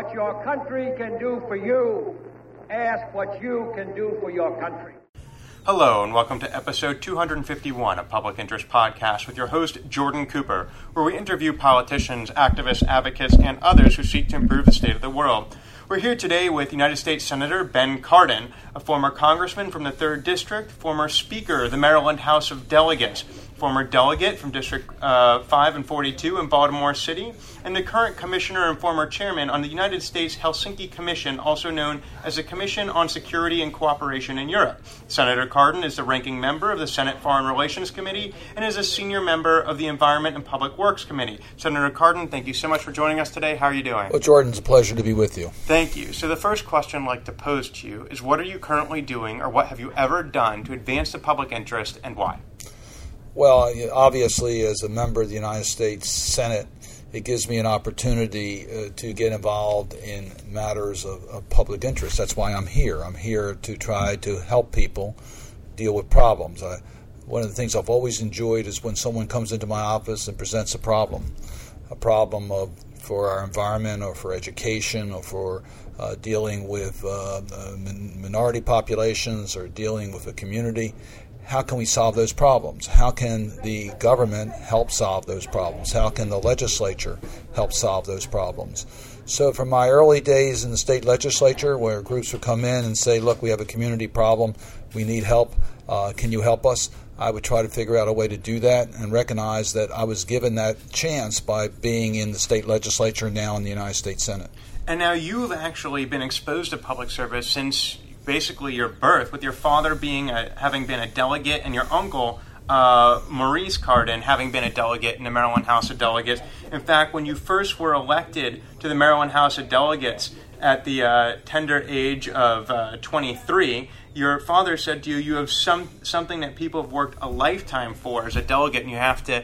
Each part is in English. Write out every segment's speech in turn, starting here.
What your country can do for you. Ask what you can do for your country. Hello, and welcome to episode 251 of Public Interest Podcast with your host, Jordan Cooper, where we interview politicians, activists, advocates, and others who seek to improve the state of the world. We're here today with United States Senator Ben Cardin, a former congressman from the 3rd District, former Speaker of the Maryland House of Delegates, former delegate from District uh, 5 and 42 in Baltimore City, and the current commissioner and former chairman on the United States Helsinki Commission, also known as the Commission on Security and Cooperation in Europe. Senator Cardin is the ranking member of the Senate Foreign Relations Committee and is a senior member of the Environment and Public Works Committee. Senator Cardin, thank you so much for joining us today. How are you doing? Well, Jordan, it's a pleasure to be with you. Thank you. So, the first question I'd like to pose to you is what are you currently doing or what have you ever done to advance the public interest and why? Well, obviously, as a member of the United States Senate, it gives me an opportunity uh, to get involved in matters of, of, public interest. That's why I'm here. I'm here to try to help people deal with problems. I, one of the things I've always enjoyed is when someone comes into my office and presents a problem, a problem of for our environment or for education or for uh, dealing with uh, uh minority populations or dealing with a community how can we solve those problems? How can the government help solve those problems? How can the legislature help solve those problems? So, from my early days in the state legislature, where groups would come in and say, Look, we have a community problem, we need help, uh, can you help us? I would try to figure out a way to do that and recognize that I was given that chance by being in the state legislature now in the United States Senate. And now you've actually been exposed to public service since basically your birth, with your father being a, having been a delegate and your uncle uh, Maurice Cardin having been a delegate in the Maryland House of Delegates. In fact, when you first were elected to the Maryland House of Delegates at the uh, tender age of uh, 23, your father said to you, "You have some something that people have worked a lifetime for as a delegate, and you have to."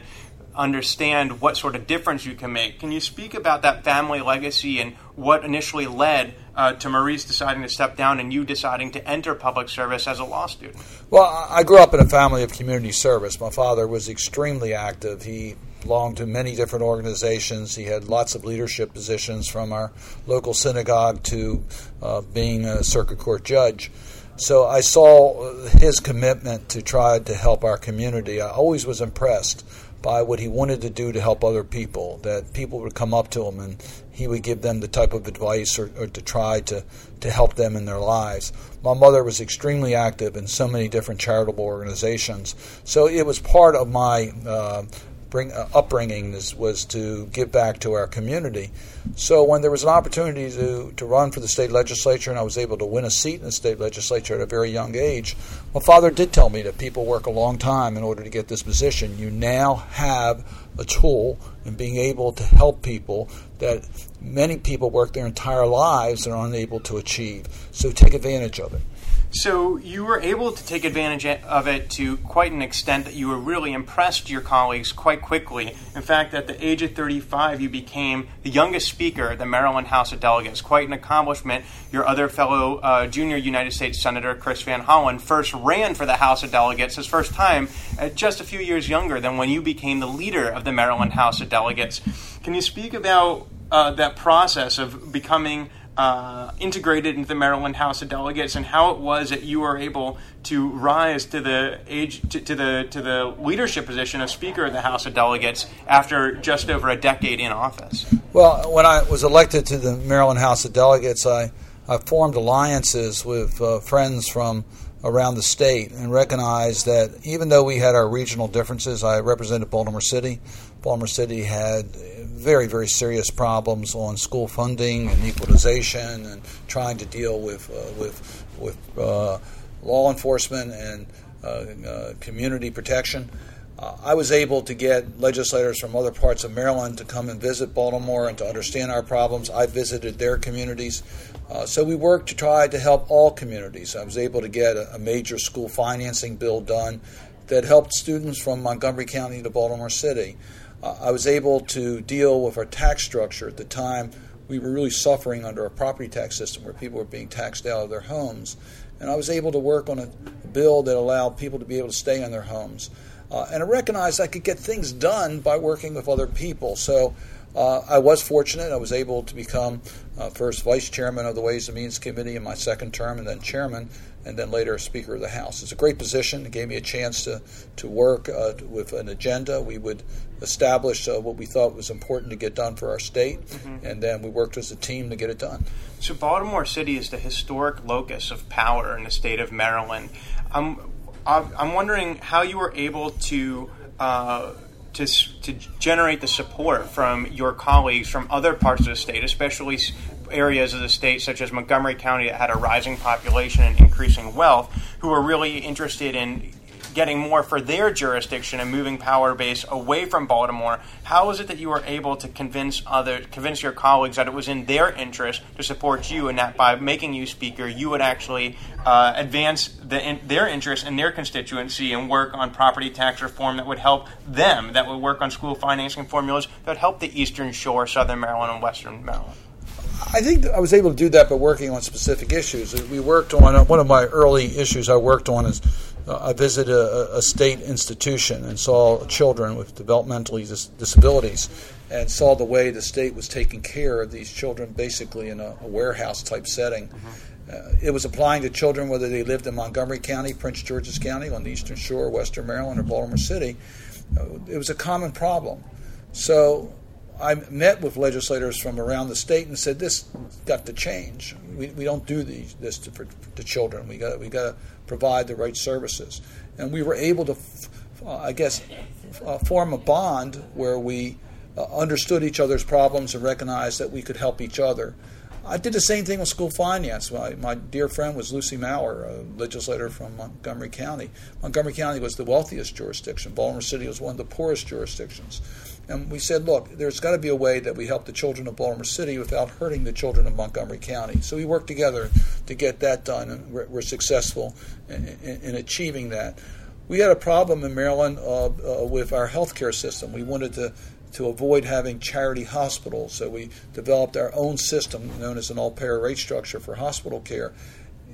Understand what sort of difference you can make. Can you speak about that family legacy and what initially led uh, to Maurice deciding to step down and you deciding to enter public service as a law student? Well, I grew up in a family of community service. My father was extremely active. He belonged to many different organizations. He had lots of leadership positions from our local synagogue to uh, being a circuit court judge. So I saw his commitment to try to help our community. I always was impressed by what he wanted to do to help other people, that people would come up to him and he would give them the type of advice or, or, to try to, to help them in their lives. My mother was extremely active in so many different charitable organizations, so it was part of my uh, bring, uh, upbringing was to give back to our community. So when there was an opportunity to, to run for the state legislature and I was able to win a seat in the state legislature at a very young age, my father did tell me that people work a long time in order to get this position. You now have a tool in being able to help people that many people work their entire lives and are unable to achieve. So take advantage of it. So you were able to take advantage of it to quite an extent that you were really impressed your colleagues quite quickly. In fact, at the age of 35, you became the youngest speaker at the Maryland House of Delegates. Quite an accomplishment. Your other fellow uh, junior United States Senator, Chris Van Hollen, first ran for the House of Delegates his first time at just a few years younger than when you became the leader of the Maryland House of Delegates. Can you speak about uh, that process of becoming uh, integrated into the Maryland House of Delegates, and how it was that you were able to rise to the age to, to, the to the leadership position of Speaker of the House of Delegates after just over a decade in office. Well, when I was elected to the Maryland House of Delegates, I, I formed alliances with uh, friends from around the state and recognized that even though we had our regional differences, I represented Baltimore City. Baltimore City had very, very serious problems on school funding and equalization and trying to deal with, uh, with, with uh, law enforcement and uh, uh community protection. Uh, I was able to get legislators from other parts of Maryland to come and visit Baltimore and to understand our problems. I visited their communities. Uh, so we worked to try to help all communities. I was able to get a, a, major school financing bill done that helped students from Montgomery County to Baltimore City. Uh, I was able to deal with our tax structure at the time. We were really suffering under a property tax system where people were being taxed out of their homes. And I was able to work on a bill that allowed people to be able to stay in their homes. Uh, and I recognized I could get things done by working with other people. So uh, I was fortunate. I was able to become uh, first vice chairman of the Ways and Means Committee in my second term, and then chairman, and then later Speaker of the House. It's a great position. It gave me a chance to to work uh, with an agenda. We would establish uh, what we thought was important to get done for our state, mm-hmm. and then we worked as a team to get it done. So, Baltimore City is the historic locus of power in the state of Maryland. I'm I'm wondering how you were able to uh, to, to generate the support from your colleagues from other parts of the state, especially areas of the state such as Montgomery County that had a rising population and increasing wealth, who were really interested in getting more for their jurisdiction and moving power base away from Baltimore. How is it that you were able to convince other convince your colleagues that it was in their interest to support you, and that by making you speaker, you would actually uh, advance the, in, their interest in their constituency and work on property tax reform that would help them, that would work on school financing formulas that would help the Eastern Shore, Southern Maryland, and Western Maryland. I think I was able to do that by working on specific issues. We worked on uh, one of my early issues I worked on is uh, I visited a, a, state institution and saw children with developmental dis- disabilities and saw the way the state was taking care of these children basically in a, a warehouse type setting. Mm-hmm. Uh, it was applying to children whether they lived in Montgomery County, Prince George's County, on the Eastern Shore, Western Maryland, or Baltimore City. Uh, it was a common problem. So I met with legislators from around the state and said, "This got to change. We, we don't do these, this to, for, to children. We got we got to provide the right services." And we were able to, uh, I guess, uh, form a bond where we uh, understood each other's problems and recognized that we could help each other. I did the same thing with school finance. My, my dear friend was Lucy Maurer, a legislator from Montgomery County. Montgomery County was the wealthiest jurisdiction. Baltimore City was one of the poorest jurisdictions. And we said, look, there's got to be a way that we help the children of Baltimore City without hurting the children of Montgomery County. So we worked together to get that done, and we're, we're successful in, in, in, achieving that. We had a problem in Maryland uh, uh, with our healthcare system. We wanted to to avoid having charity hospitals, so we developed our own system known as an all-payer rate structure for hospital care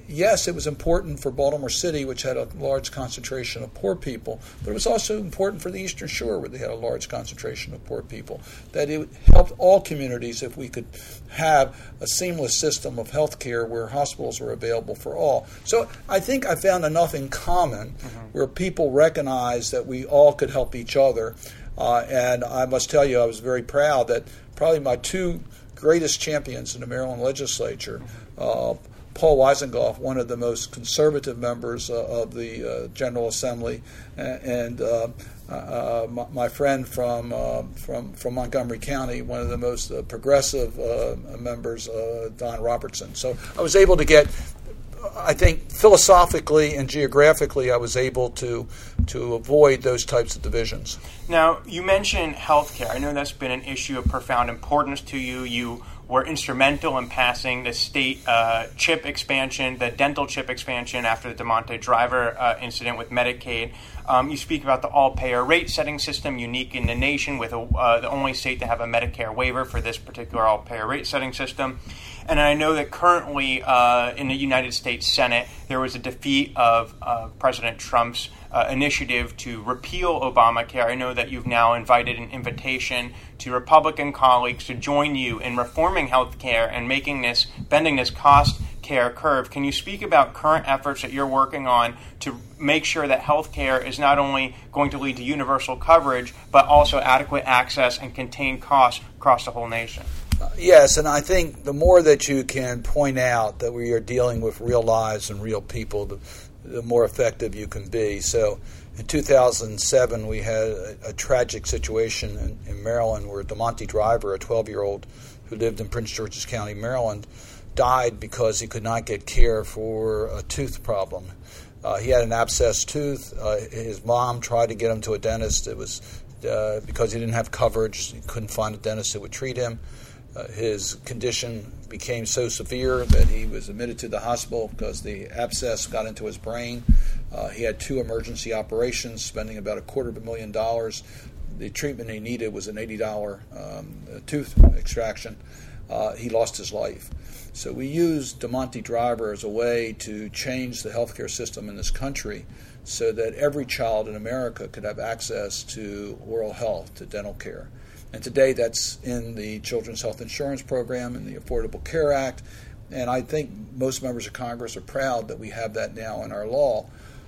yes, it was important for Baltimore City, which had a large concentration of poor people, but it was also important for the Eastern Shore, where they had a large concentration of poor people. That it helped all communities if we could have a seamless system of health care where hospitals were available for all. So I think I found enough in common mm-hmm. where people recognized that we all could help each other. Uh, and I must tell you, I was very proud that probably my two greatest champions in the Maryland legislature. Uh, Paul Weisengoff, one of the most conservative members uh, of the uh, General Assembly, and uh, uh, uh my friend from uh, from from Montgomery County, one of the most progressive members, Don Robertson. So I was able to get. I think philosophically and geographically, I was able to to avoid those types of divisions. Now, you mentioned healthcare. I know that's been an issue of profound importance to you. You were instrumental in passing the state uh, CHIP expansion, the dental CHIP expansion after the Deamonte Driver uh, incident with Medicaid. Um, you speak about the all-payer rate setting system, unique in the nation, with a, uh, the only state to have a Medicare waiver for this particular all-payer rate setting system. And I know that currently uh, in the United States Senate, there was a defeat of President Trump's uh, initiative to repeal Obamacare. I know that you've now invited an invitation to Republican colleagues to join you in reforming health care and making this, bending this cost care curve. Can you speak about current efforts that you're working on to make sure that health care is not only going to lead to universal coverage, but also adequate access and contained costs across the whole nation? Yes, and I think the more that you can point out that we are dealing with real lives and real people, the, the more effective you can be. So in 2007, we had a, a tragic situation in, in, Maryland where Deamonte Driver, a 12 year old who lived in Prince George's County, Maryland, died because he could not get care for a tooth problem. Uh, he had an abscessed tooth. Uh, his mom tried to get him to a dentist. It was uh, because he didn't have coverage, he couldn't find a dentist that would treat him. Uh, his condition became so severe that he was admitted to the hospital because the abscess got into his brain. Uh, he had two emergency operations, spending about a quarter of a million dollars. The treatment he needed was an $80 um, tooth extraction. Uh, he lost his life. So we used Deamonte Driver as a way to change the healthcare system in this country so that every child in America could have access to oral health, to dental care. And today that's in the Children's Health Insurance Program and the Affordable Care Act. And I think most members of Congress are proud that we have that now in our law.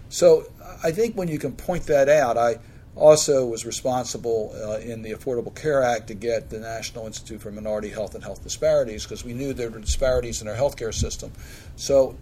So I think when you can point that out, I also was responsible uh, in the Affordable Care Act to get the National Institute for Minority Health and Health Disparities because we knew there were disparities in our healthcare system. So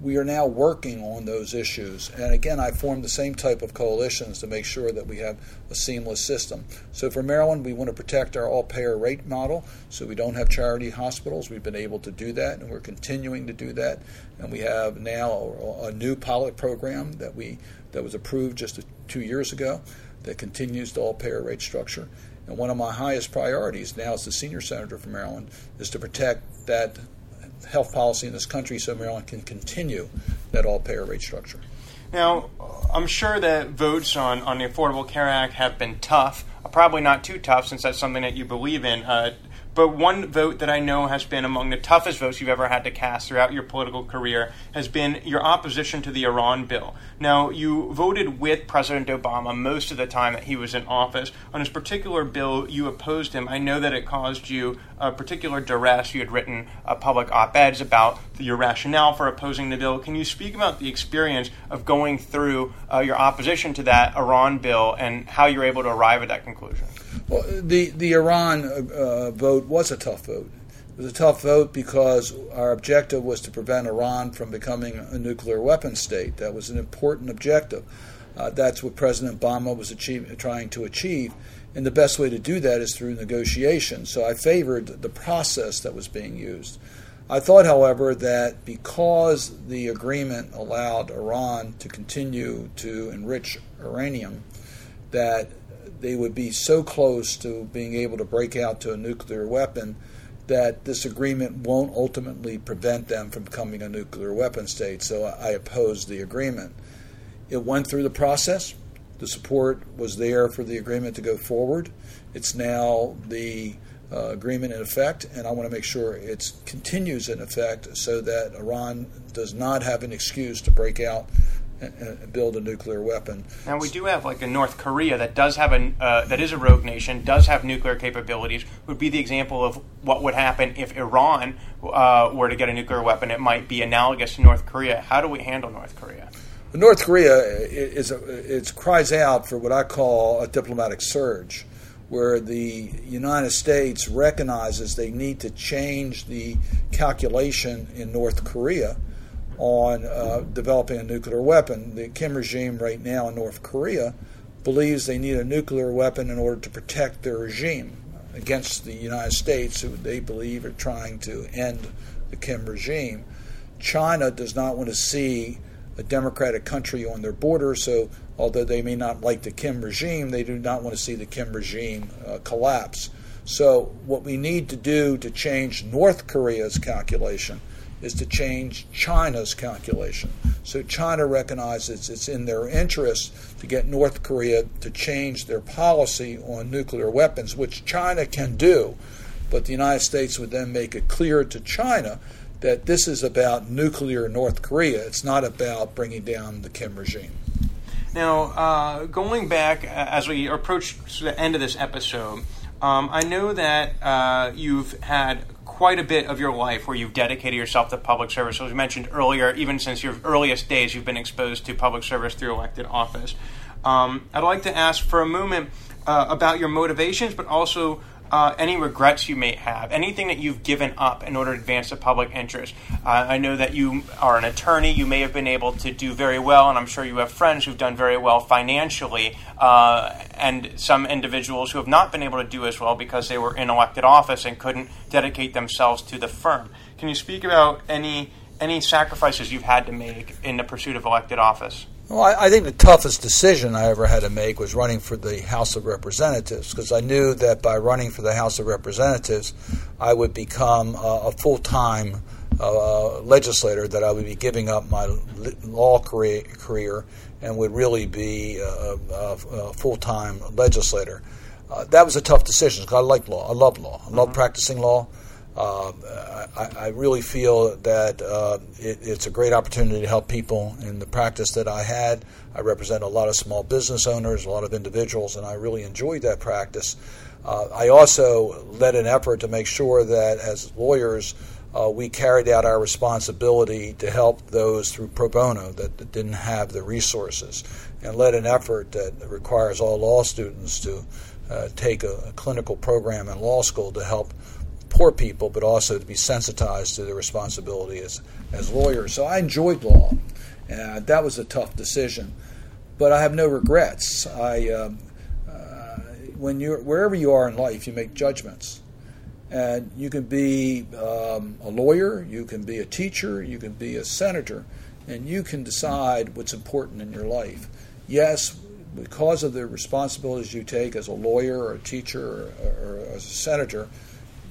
we are now working on those issues. And again, I formed the same type of coalitions to make sure that we have a seamless system. So for Maryland, we want to protect our all payer rate model so we don't have charity hospitals. We've been able to do that, and we're continuing to do that. And we have now a, a new pilot program that we that was approved just two years ago that continues the all payer rate structure. And one of my highest priorities now as the senior senator from Maryland is to protect that health policy in this country so Maryland can continue that all payer rate structure. Now, I'm sure that votes on, on the Affordable Care Act have been tough. Probably not too tough since that's something that you believe in. Uh, but one vote that I know has been among the toughest votes you've ever had to cast throughout your political career has been your opposition to the Iran bill. Now, you voted with President Obama most of the time that he was in office. On this particular bill, you opposed him. I know that it caused you a particular duress. You had written public op eds about your rationale for opposing the bill. Can you speak about the experience of going through uh, your opposition to that Iran bill and how you're able to arrive at that conclusion? Well, the the Iran uh, vote was a tough vote. It was a tough vote because our objective was to prevent Iran from becoming a nuclear weapon state. That was an important objective. Uh, that's what President Obama was achieve, trying to achieve. And the best way to do that is through negotiation. So I favored the process that was being used. I thought, however, that because the agreement allowed Iran to continue to enrich uranium, that they would be so close to being able to break out to a nuclear weapon that this agreement won't ultimately prevent them from becoming a nuclear weapon state. So I opposed the agreement. It went through the process. The support was there for the agreement to go forward. It's now the uh, agreement in effect, and I want to make sure it continues in effect so that Iran does not have an excuse to break out and build a nuclear weapon. Now we do have like a North Korea that does have a uh, that is a rogue nation, does have nuclear capabilities. Would be the example of what would happen if Iran uh, were to get a nuclear weapon. It might be analogous to North Korea. How do we handle North Korea? North Korea is a, it cries out for what I call a diplomatic surge, where the United States recognizes they need to change the calculation in North Korea on uh, developing a nuclear weapon. The Kim regime right now in North Korea believes they need a nuclear weapon in order to protect their regime against the United States, who they believe are trying to end the Kim regime. China does not want to see a democratic country on their border, so although they may not like the Kim regime, they do not want to see the Kim regime uh, collapse. So, what we need to do to change North Korea's calculation is to change China's calculation. So China recognizes it's in their interest to get North Korea to change their policy on nuclear weapons, which China can do. But the United States would then make it clear to China that this is about nuclear North Korea. It's not about bringing down the Kim regime. Now, uh, going back uh, as we approach the end of this episode, um, I know that uh, you've had quite a bit of your life where you've dedicated yourself to public service. As we mentioned earlier, even since your earliest days, you've been exposed to public service through elected office. Um, I'd like to ask for a moment uh, about your motivations, but also uh, any regrets you may have, anything that you've given up in order to advance the public interest. Uh, I know that you are an attorney. You may have been able to do very well, and I'm sure you have friends who've done very well financially, uh, and some individuals who have not been able to do as well because they were in elected office and couldn't dedicate themselves to the firm. Can you speak about any any sacrifices you've had to make in the pursuit of elected office? Well, I, I, think the toughest decision I ever had to make was running for the House of Representatives because I knew that by running for the House of Representatives, I would become a full time uh, legislator, that I would be giving up my law career, career and would really be a, a, a full time legislator. Uh, that was a tough decision because I like law. I love law. I love mm-hmm. practicing law. Uh, I, I, really feel that uh, it, it's a great opportunity to help people in the practice that I had. I represent a lot of small business owners, a lot of individuals, and I really enjoyed that practice. Uh, I also led an effort to make sure that as lawyers, uh, we carried out our responsibility to help those through pro bono that, that, didn't have the resources, and led an effort that requires all law students to uh, take a, a, clinical program in law school to help poor people, but also to be sensitized to their responsibility as, as lawyers. So I enjoyed law, and that was a tough decision, but I have no regrets. I um, uh, when you wherever you are in life, you make judgments and you can be um, a lawyer, you can be a teacher, you can be a senator, and you can decide what's important in your life. Yes, because of the responsibilities you take as a lawyer or a teacher or, or as a senator,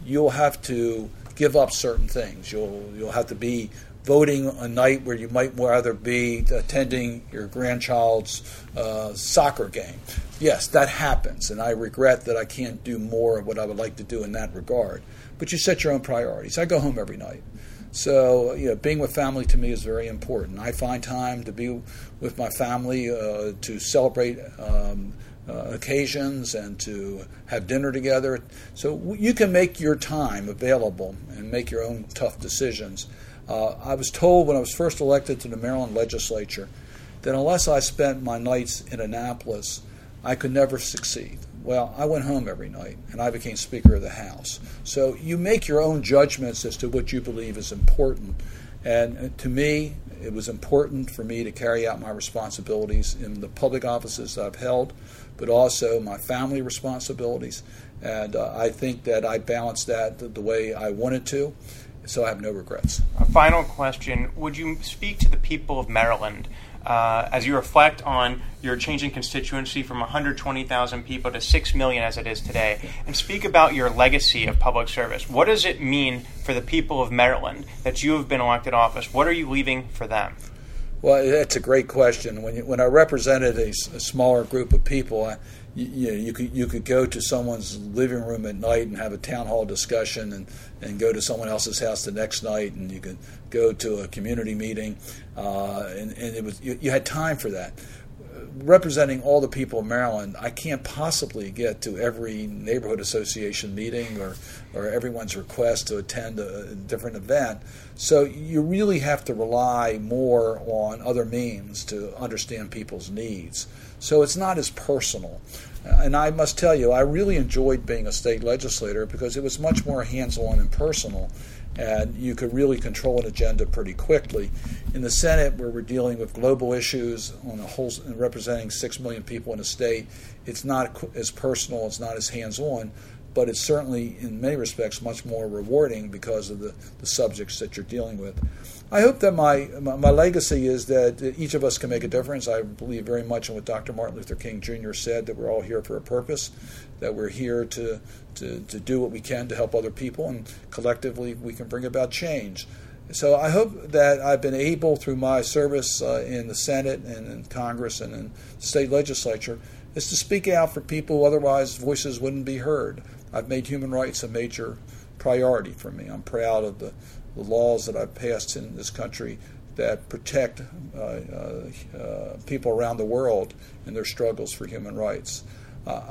you'll have to give up certain things. You'll you'll have to be voting a night where you might rather be attending your grandchild's uh, soccer game. Yes, that happens, and I regret that I can't do more of what I would like to do in that regard. But you set your own priorities. I go home every night. So, you know, being with family to me is very important. I find time to be with my family uh, to celebrate um, uh, occasions and to have dinner together. So you can make your time available and make your own tough decisions. Uh, I was told when I was first elected to the Maryland legislature that unless I spent my nights in Annapolis, I could never succeed. Well, I went home every night and I became Speaker of the House. So you make your own judgments as to what you believe is important. And uh, to me, it was important for me to carry out my responsibilities in the public offices I've held, but also my family responsibilities. And uh, I think that I balanced that the, the way I wanted to so I have no regrets. A final question Would you speak to the people of Maryland uh, as you reflect on your changing constituency from 120,000 people to 6 million as it is today, and speak about your legacy of public service? What does it mean for the people of Maryland that you have been elected office? What are you leaving for them? Well, that's a great question. When, you, when I represented a, a smaller group of people, I, you, you, could you could go to someone's living room at night and have a town hall discussion, and, and go to someone else's house the next night, and you could go to a community meeting, uh, and, and it was you, you had time for that representing all the people of Maryland, I can't possibly get to every neighborhood association meeting or, or everyone's request to attend a, a different event. So you really have to rely more on other means to understand people's needs. So it's not as personal. And I must tell you, I really enjoyed being a state legislator because it was much more hands on and personal and you could really control an agenda pretty quickly. In the Senate, where we're dealing with global issues on a whole, representing six million people in a state, it's not as personal, it's not as hands-on, but it's certainly, in many respects, much more rewarding because of the, the subjects that you're dealing with. I hope that my, my, my legacy is that each of us can make a difference. I believe very much in what Dr. Martin Luther King Jr. said that we're all here for a purpose, that we're here to, to, to do what we can to help other people, and collectively we can bring about change. So I hope that I've been able, through my service uh, in the Senate and in Congress and in state legislature, is to speak out for people who otherwise voices wouldn't be heard. I've made human rights a major priority for me. I'm proud of the the laws that I've passed in this country that protect uh, uh, uh, people around the world in their struggles for human rights. Uh,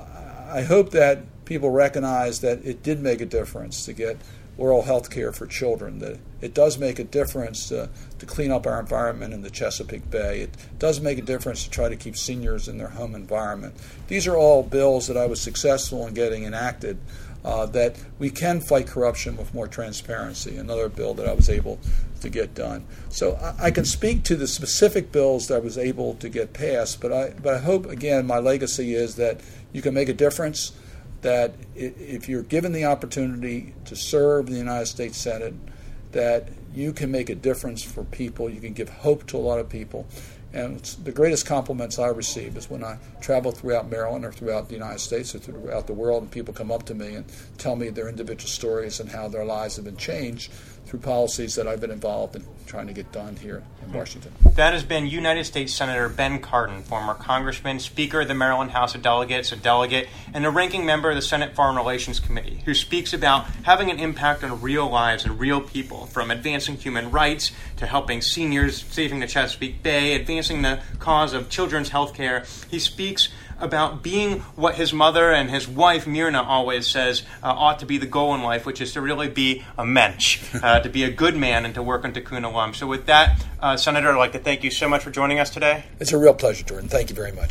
I hope that people recognize that it did make a difference to get oral health care for children, that it does make a difference to, to clean up our environment in the Chesapeake Bay. It does make a difference to try to keep seniors in their home environment. These are all bills that I was successful in getting enacted uh, that we can fight corruption with more transparency. Another bill that I was able to get done. So I, I, can speak to the specific bills that I was able to get passed, but I but I hope again my legacy is that you can make a difference. That if you're given the opportunity to serve in the United States Senate, that you can make a difference for people. You can give hope to a lot of people. And the greatest compliments I receive is when I travel throughout Maryland or throughout the United States or throughout the world, and people come up to me and tell me their individual stories and how their lives have been changed through policies that I've been involved in trying to get done here in hmm. Washington. That has been United States Senator Ben Cardin, former Congressman, Speaker of the Maryland House of Delegates, a delegate, and a ranking member of the Senate Foreign Relations Committee, who speaks about having an impact on real lives and real people, from advancing human rights to helping seniors, saving the Chesapeake Bay, advancing the cause of children's health care. He speaks about being what his mother and his wife Myrna always says uh, ought to be the goal in life, which is to really be a mensch, uh, to be a good man, and to work on Tikkun Olam. So, with that, uh, Senator, I'd like to thank you so much for joining us today. It's a real pleasure, Jordan. Thank you very much.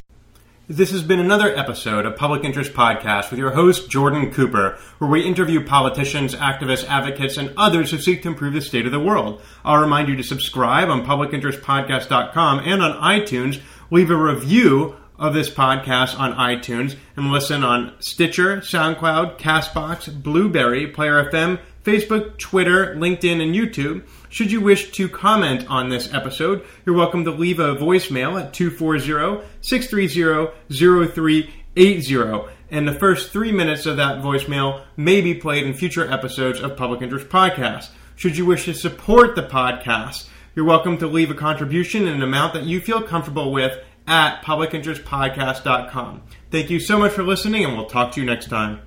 This has been another episode of Public Interest Podcast with your host, Jordan Cooper, where we interview politicians, activists, advocates, and others who seek to improve the state of the world. I'll remind you to subscribe on publicinterestpodcast.com and on iTunes. Leave a review of this podcast on iTunes and listen on Stitcher, SoundCloud, Castbox, Blubrry, Player FM, Facebook, Twitter, LinkedIn, and YouTube. Should you wish to comment on this episode, you're welcome to leave a voicemail at 240 630 0380. And the first three minutes of that voicemail may be played in future episodes of Public Interest Podcast. Should you wish to support the podcast, you're welcome to leave a contribution in an amount that you feel comfortable with at publicinterestpodcast.com. Thank you so much for listening, and we'll talk to you next time.